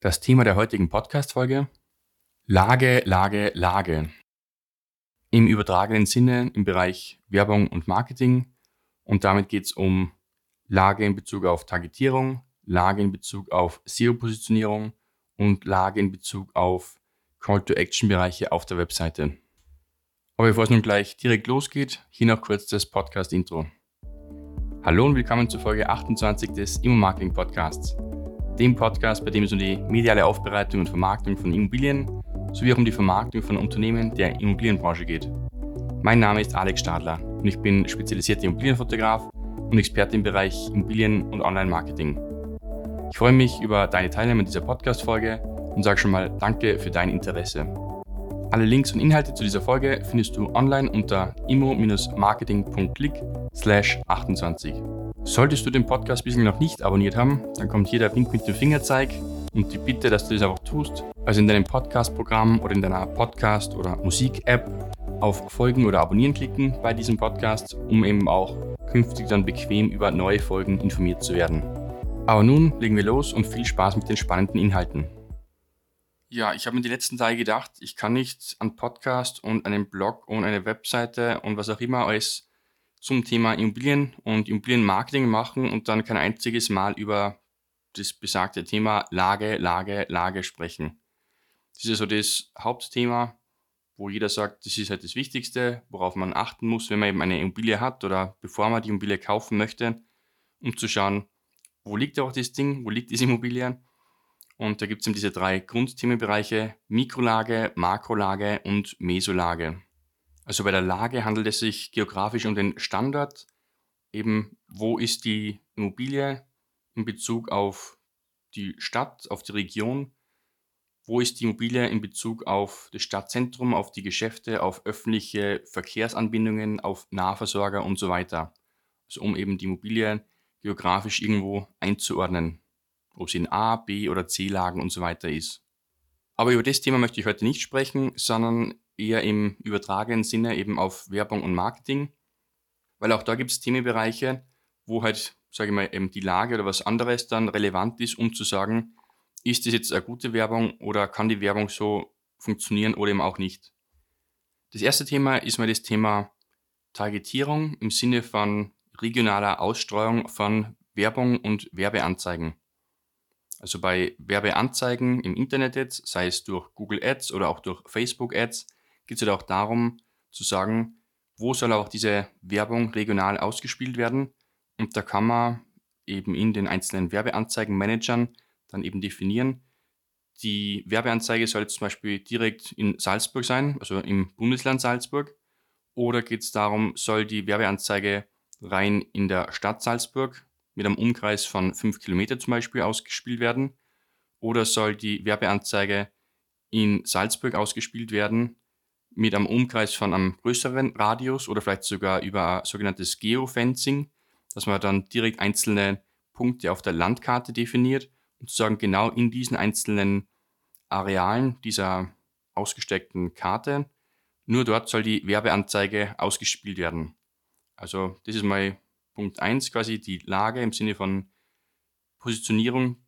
Das Thema der heutigen Podcast-Folge: Lage, Lage, Lage. Im übertragenen Sinne im Bereich Werbung und Marketing. Und damit geht es um Lage in Bezug auf Targetierung, Lage in Bezug auf SEO-Positionierung und Lage in Bezug auf Call-to-Action-Bereiche auf der Webseite. Aber bevor es nun gleich direkt losgeht, hier noch kurz das Podcast-Intro. Hallo und willkommen zur Folge 28 des Immo-Marketing Podcasts, dem Podcast, bei dem es um die mediale Aufbereitung und Vermarktung von Immobilien sowie auch um die Vermarktung von Unternehmen der Immobilienbranche geht. Mein Name ist Alex Stadler und ich bin spezialisierter Immobilienfotograf und Experte im Bereich Immobilien und Online-Marketing. Ich freue mich über deine Teilnahme in dieser Podcast-Folge und sage schon mal Danke für dein Interesse. Alle Links und Inhalte zu dieser Folge findest du online unter immo-marketing.click slash 28. Solltest du den Podcast bislang noch nicht abonniert haben, dann kommt hier der Wink mit dem Fingerzeig und die Bitte, dass du das einfach tust, also in deinem Podcast-Programm oder in deiner Podcast- oder Musik-App auf Folgen oder Abonnieren klicken bei diesem Podcast, um eben auch künftig dann bequem über neue Folgen informiert zu werden. Aber nun legen wir los und viel Spaß mit den spannenden Inhalten. Ja, ich habe mir die letzten Tage gedacht, ich kann nicht einen Podcast und einen Blog und eine Webseite und was auch immer alles zum Thema Immobilien und Immobilienmarketing machen und dann kein einziges Mal über das besagte Thema Lage, Lage, Lage sprechen. Das ist also das Hauptthema, wo jeder sagt, das ist halt das Wichtigste, worauf man achten muss, wenn man eben eine Immobilie hat oder bevor man die Immobilie kaufen möchte, um zu schauen, wo liegt auch das Ding, wo liegt diese Immobilie und da gibt es eben diese drei Grundthemenbereiche Mikrolage, Makrolage und Mesolage. Also bei der Lage handelt es sich geografisch um den Standort, eben wo ist die Immobilie in Bezug auf die Stadt, auf die Region, wo ist die Immobilie in Bezug auf das Stadtzentrum, auf die Geschäfte, auf öffentliche Verkehrsanbindungen, auf Nahversorger und so weiter. Also um eben die Immobilie geografisch irgendwo einzuordnen ob sie in A, B oder C Lagen und so weiter ist. Aber über das Thema möchte ich heute nicht sprechen, sondern eher im übertragenen Sinne eben auf Werbung und Marketing, weil auch da gibt es Themenbereiche, wo halt, sage ich mal, eben die Lage oder was anderes dann relevant ist, um zu sagen, ist das jetzt eine gute Werbung oder kann die Werbung so funktionieren oder eben auch nicht. Das erste Thema ist mal das Thema Targetierung im Sinne von regionaler Ausstreuung von Werbung und Werbeanzeigen. Also bei Werbeanzeigen im Internet jetzt, sei es durch Google Ads oder auch durch Facebook Ads, geht es halt auch darum zu sagen, wo soll auch diese Werbung regional ausgespielt werden. Und da kann man eben in den einzelnen Werbeanzeigenmanagern dann eben definieren, die Werbeanzeige soll jetzt zum Beispiel direkt in Salzburg sein, also im Bundesland Salzburg. Oder geht es darum, soll die Werbeanzeige rein in der Stadt Salzburg mit einem Umkreis von 5 Kilometer zum Beispiel ausgespielt werden? Oder soll die Werbeanzeige in Salzburg ausgespielt werden mit einem Umkreis von einem größeren Radius oder vielleicht sogar über sogenanntes Geofencing, dass man dann direkt einzelne Punkte auf der Landkarte definiert und sozusagen genau in diesen einzelnen Arealen dieser ausgesteckten Karte, nur dort soll die Werbeanzeige ausgespielt werden. Also das ist mal Punkt 1 quasi die Lage im Sinne von Positionierung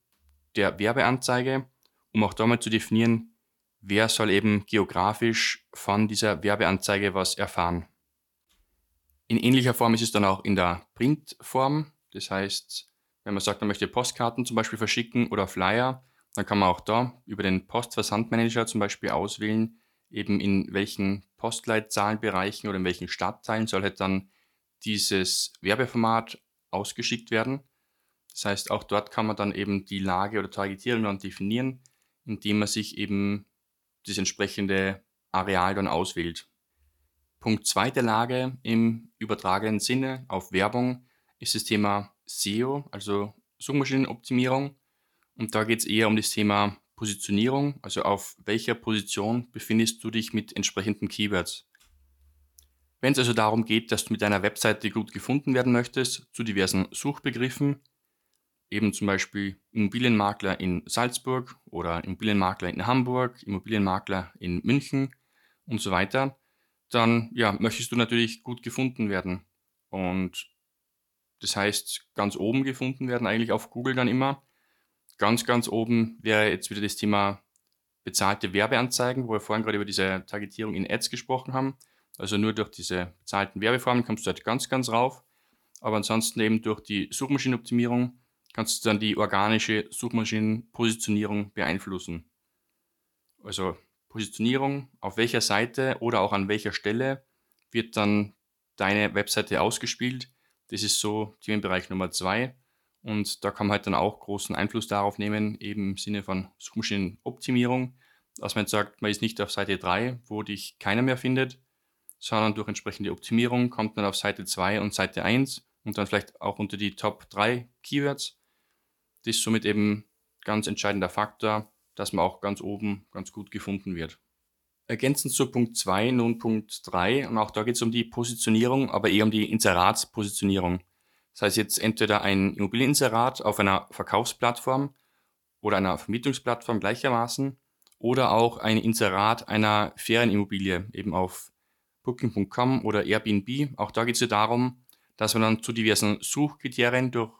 der Werbeanzeige, um auch da mal zu definieren, wer soll eben geografisch von dieser Werbeanzeige was erfahren. In ähnlicher Form ist es dann auch in der Printform. Das heißt, wenn man sagt, man möchte Postkarten zum Beispiel verschicken oder Flyer, dann kann man auch da über den Postversandmanager zum Beispiel auswählen, eben in welchen Postleitzahlenbereichen oder in welchen Stadtteilen soll halt dann dieses Werbeformat ausgeschickt werden. Das heißt, auch dort kann man dann eben die Lage oder Targetierung dann definieren, indem man sich eben das entsprechende Areal dann auswählt. Punkt 2 der Lage im übertragenen Sinne auf Werbung ist das Thema SEO, also Suchmaschinenoptimierung. Und da geht es eher um das Thema Positionierung, also auf welcher Position befindest du dich mit entsprechenden Keywords. Wenn es also darum geht, dass du mit deiner Webseite gut gefunden werden möchtest zu diversen Suchbegriffen, eben zum Beispiel Immobilienmakler in Salzburg oder Immobilienmakler in Hamburg, Immobilienmakler in München und so weiter, dann ja, möchtest du natürlich gut gefunden werden. Und das heißt, ganz oben gefunden werden eigentlich auf Google dann immer. ganz, ganz oben wäre jetzt wieder das Thema bezahlte Werbeanzeigen, wo wir vorhin gerade über diese Targetierung in Ads gesprochen haben. Also nur durch diese bezahlten Werbeformen kommst du halt ganz, ganz rauf. Aber ansonsten eben durch die Suchmaschinenoptimierung kannst du dann die organische Suchmaschinenpositionierung beeinflussen. Also Positionierung, auf welcher Seite oder auch an welcher Stelle wird dann deine Webseite ausgespielt. Das ist so Themenbereich Nummer zwei. Und da kann man halt dann auch großen Einfluss darauf nehmen, eben im Sinne von Suchmaschinenoptimierung, dass man jetzt sagt, man ist nicht auf Seite 3, wo dich keiner mehr findet, sondern durch entsprechende Optimierung kommt man auf Seite 2 und Seite 1 und dann vielleicht auch unter die Top 3 Keywords. Das ist somit eben ganz entscheidender Faktor, dass man auch ganz oben ganz gut gefunden wird. Ergänzend zu Punkt 2 nun Punkt 3 und auch da geht es um die Positionierung, aber eher um die Inseratspositionierung. Das heißt jetzt entweder ein Immobilieninserat auf einer Verkaufsplattform oder einer Vermietungsplattform gleichermaßen oder auch ein Inserat einer Ferienimmobilie eben auf Booking.com oder Airbnb. Auch da geht es ja darum, dass man dann zu diversen Suchkriterien durch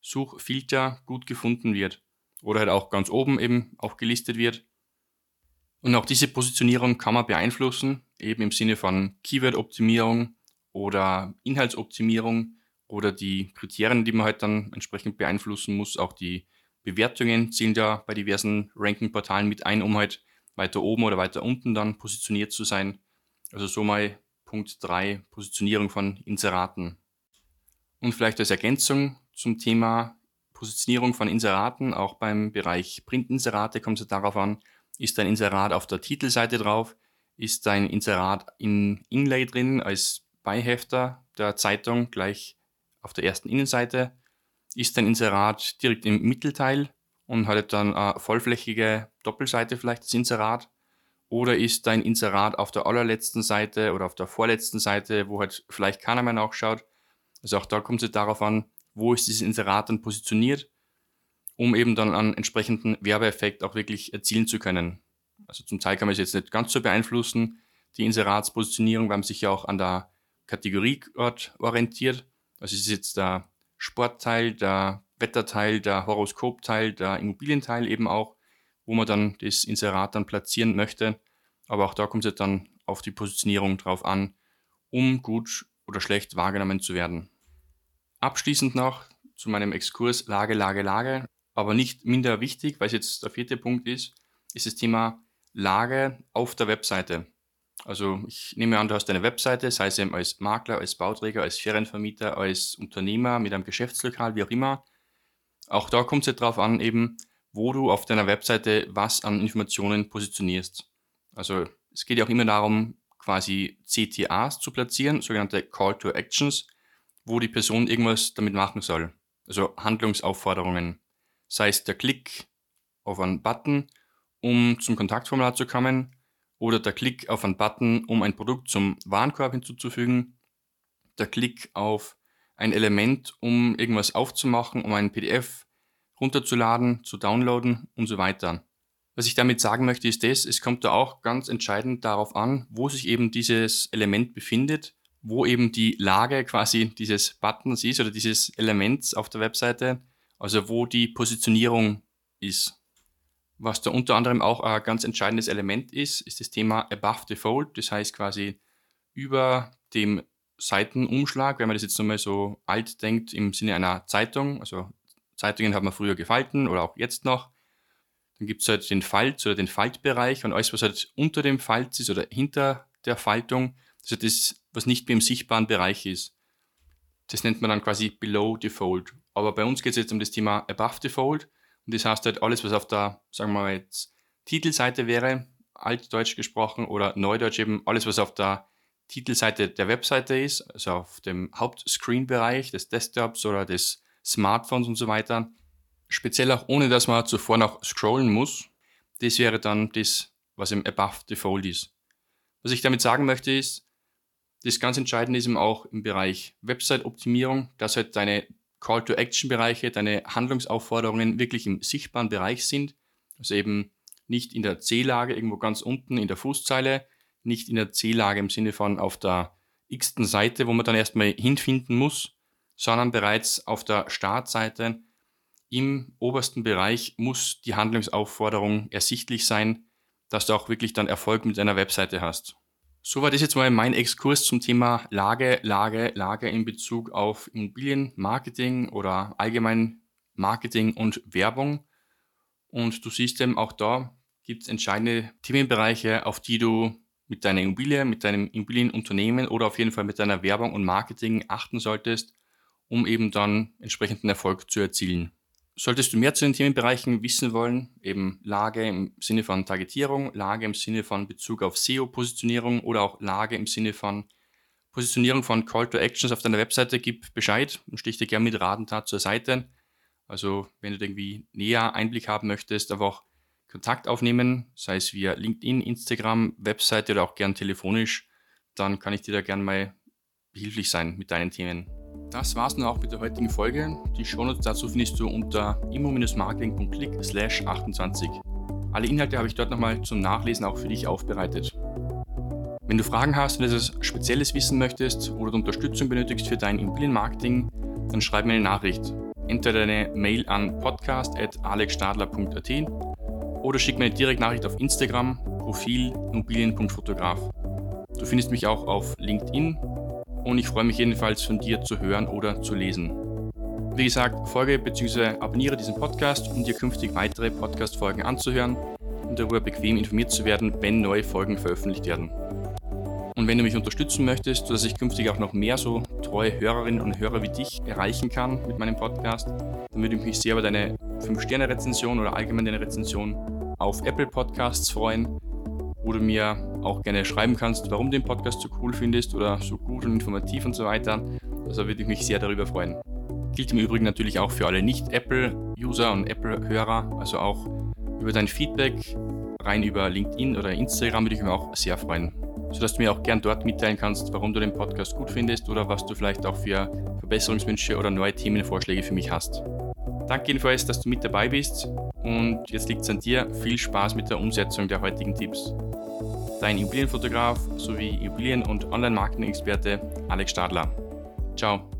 Suchfilter gut gefunden wird oder halt auch ganz oben eben auch gelistet wird. Und auch diese Positionierung kann man beeinflussen, eben im Sinne von Keyword-Optimierung oder Inhaltsoptimierung oder die Kriterien, die man halt dann entsprechend beeinflussen muss. Auch die Bewertungen zählen da bei diversen Ranking-Portalen mit ein, um halt weiter oben oder weiter unten dann positioniert zu sein. Also so mal Punkt 3, Positionierung von Inseraten. Und vielleicht als Ergänzung zum Thema Positionierung von Inseraten, auch beim Bereich Printinserate kommt es darauf an, ist ein Inserat auf der Titelseite drauf, ist ein Inserat in Inlay drin als Beihefter der Zeitung gleich auf der ersten Innenseite ist ein Inserat direkt im Mittelteil und hat dann eine vollflächige Doppelseite vielleicht das Inserat. Oder ist ein Inserat auf der allerletzten Seite oder auf der vorletzten Seite, wo halt vielleicht keiner mehr nachschaut. Also auch da kommt es darauf an, wo ist dieses Inserat dann positioniert, um eben dann einen entsprechenden Werbeeffekt auch wirklich erzielen zu können. Also zum Teil kann man es jetzt nicht ganz so beeinflussen, die Inseratspositionierung, weil man sich ja auch an der Kategorie orientiert. Also es ist jetzt der Sportteil, der Wetterteil, der Horoskopteil, der Immobilienteil eben auch, wo man dann das Inserat dann platzieren möchte. Aber auch da kommt es dann auf die Positionierung drauf an, um gut oder schlecht wahrgenommen zu werden. Abschließend noch zu meinem Exkurs Lage, Lage, Lage, aber nicht minder wichtig, weil es jetzt der vierte Punkt ist, ist das Thema Lage auf der Webseite. Also ich nehme an, du hast eine Webseite, sei es eben als Makler, als Bauträger, als Ferienvermieter, als Unternehmer mit einem Geschäftslokal, wie auch immer. Auch da kommt es ja darauf an, eben, wo du auf deiner Webseite was an Informationen positionierst. Also es geht ja auch immer darum, quasi CTAs zu platzieren, sogenannte Call to Actions, wo die Person irgendwas damit machen soll. Also Handlungsaufforderungen. Sei es der Klick auf einen Button, um zum Kontaktformular zu kommen, oder der Klick auf einen Button, um ein Produkt zum Warenkorb hinzuzufügen, der Klick auf ein Element, um irgendwas aufzumachen, um ein PDF runterzuladen, zu downloaden und so weiter. Was ich damit sagen möchte, ist das, es kommt da auch ganz entscheidend darauf an, wo sich eben dieses Element befindet, wo eben die Lage quasi dieses Buttons ist oder dieses Elements auf der Webseite, also wo die Positionierung ist. Was da unter anderem auch ein ganz entscheidendes Element ist, ist das Thema Above Fold. Das heißt quasi über dem Seitenumschlag, wenn man das jetzt nochmal so alt denkt im Sinne einer Zeitung. Also Zeitungen hat man früher gefalten oder auch jetzt noch. Dann gibt es halt den Falt oder den Faltbereich und alles, was halt unter dem Falt ist oder hinter der Faltung, das ist das, was nicht mehr im sichtbaren Bereich ist. Das nennt man dann quasi Below the Fold. Aber bei uns geht es jetzt um das Thema Above the Fold. Und das heißt halt alles, was auf der, sagen wir mal jetzt, Titelseite wäre, altdeutsch gesprochen oder neudeutsch eben, alles, was auf der Titelseite der Webseite ist, also auf dem Hauptscreen-Bereich des Desktops oder des Smartphones und so weiter, speziell auch ohne, dass man zuvor noch scrollen muss, das wäre dann das, was im Above Fold ist. Was ich damit sagen möchte ist, das ganz Entscheidende ist eben auch im Bereich Website-Optimierung, dass halt deine Call-to-Action-Bereiche, deine Handlungsaufforderungen wirklich im sichtbaren Bereich sind. Also eben nicht in der C-Lage irgendwo ganz unten in der Fußzeile, nicht in der C-Lage im Sinne von auf der x-ten Seite, wo man dann erstmal hinfinden muss, sondern bereits auf der Startseite im obersten Bereich muss die Handlungsaufforderung ersichtlich sein, dass du auch wirklich dann Erfolg mit deiner Webseite hast. Soweit ist jetzt mal mein Exkurs zum Thema Lage, Lage, Lage in Bezug auf Immobilienmarketing oder allgemein Marketing und Werbung. Und du siehst eben auch da gibt es entscheidende Themenbereiche, auf die du mit deiner Immobilie, mit deinem Immobilienunternehmen oder auf jeden Fall mit deiner Werbung und Marketing achten solltest, um eben dann entsprechenden Erfolg zu erzielen. Solltest du mehr zu den Themenbereichen wissen wollen, eben Lage im Sinne von Targetierung, Lage im Sinne von Bezug auf SEO-Positionierung oder auch Lage im Sinne von Positionierung von Call to Actions auf deiner Webseite, gib Bescheid und stich dir gerne mit Ratentat zur Seite. Also wenn du irgendwie näher Einblick haben möchtest, einfach Kontakt aufnehmen, sei es via LinkedIn, Instagram, Webseite oder auch gern telefonisch, dann kann ich dir da gern mal behilflich sein mit deinen Themen. Das war's nun auch mit der heutigen Folge. Die Shownotes dazu findest du unter immo-marketing.click slash 28. Alle Inhalte habe ich dort nochmal zum Nachlesen auch für dich aufbereitet. Wenn du Fragen hast, wenn du etwas Spezielles wissen möchtest oder Unterstützung benötigst für dein Immobilienmarketing, dann schreib mir eine Nachricht. Entweder deine Mail an podcast.alexstadler.at oder schick mir eine Direktnachricht auf Instagram, Profil immobilien.fotograf. Du findest mich auch auf LinkedIn und ich freue mich jedenfalls von dir zu hören oder zu lesen. Wie gesagt, folge bzw. abonniere diesen Podcast, um dir künftig weitere Podcast-Folgen anzuhören und darüber bequem informiert zu werden, wenn neue Folgen veröffentlicht werden. Und wenn du mich unterstützen möchtest, sodass ich künftig auch noch mehr so treue Hörerinnen und Hörer wie dich erreichen kann mit meinem Podcast, dann würde ich mich sehr über deine 5-Sterne-Rezension oder allgemein deine Rezension auf Apple Podcasts freuen wo du mir auch gerne schreiben kannst, warum du den Podcast so cool findest oder so gut und informativ und so weiter. Also würde ich mich sehr darüber freuen. Gilt im Übrigen natürlich auch für alle Nicht-Apple-User und Apple-Hörer, also auch über dein Feedback rein über LinkedIn oder Instagram würde ich mich auch sehr freuen. Sodass du mir auch gern dort mitteilen kannst, warum du den Podcast gut findest oder was du vielleicht auch für Verbesserungswünsche oder neue Themenvorschläge für mich hast. Danke jedenfalls, dass du mit dabei bist und jetzt liegt es an dir. Viel Spaß mit der Umsetzung der heutigen Tipps dein Immobilienfotograf sowie Immobilien- und Online-Marketing-Experte Alex Stadler. Ciao.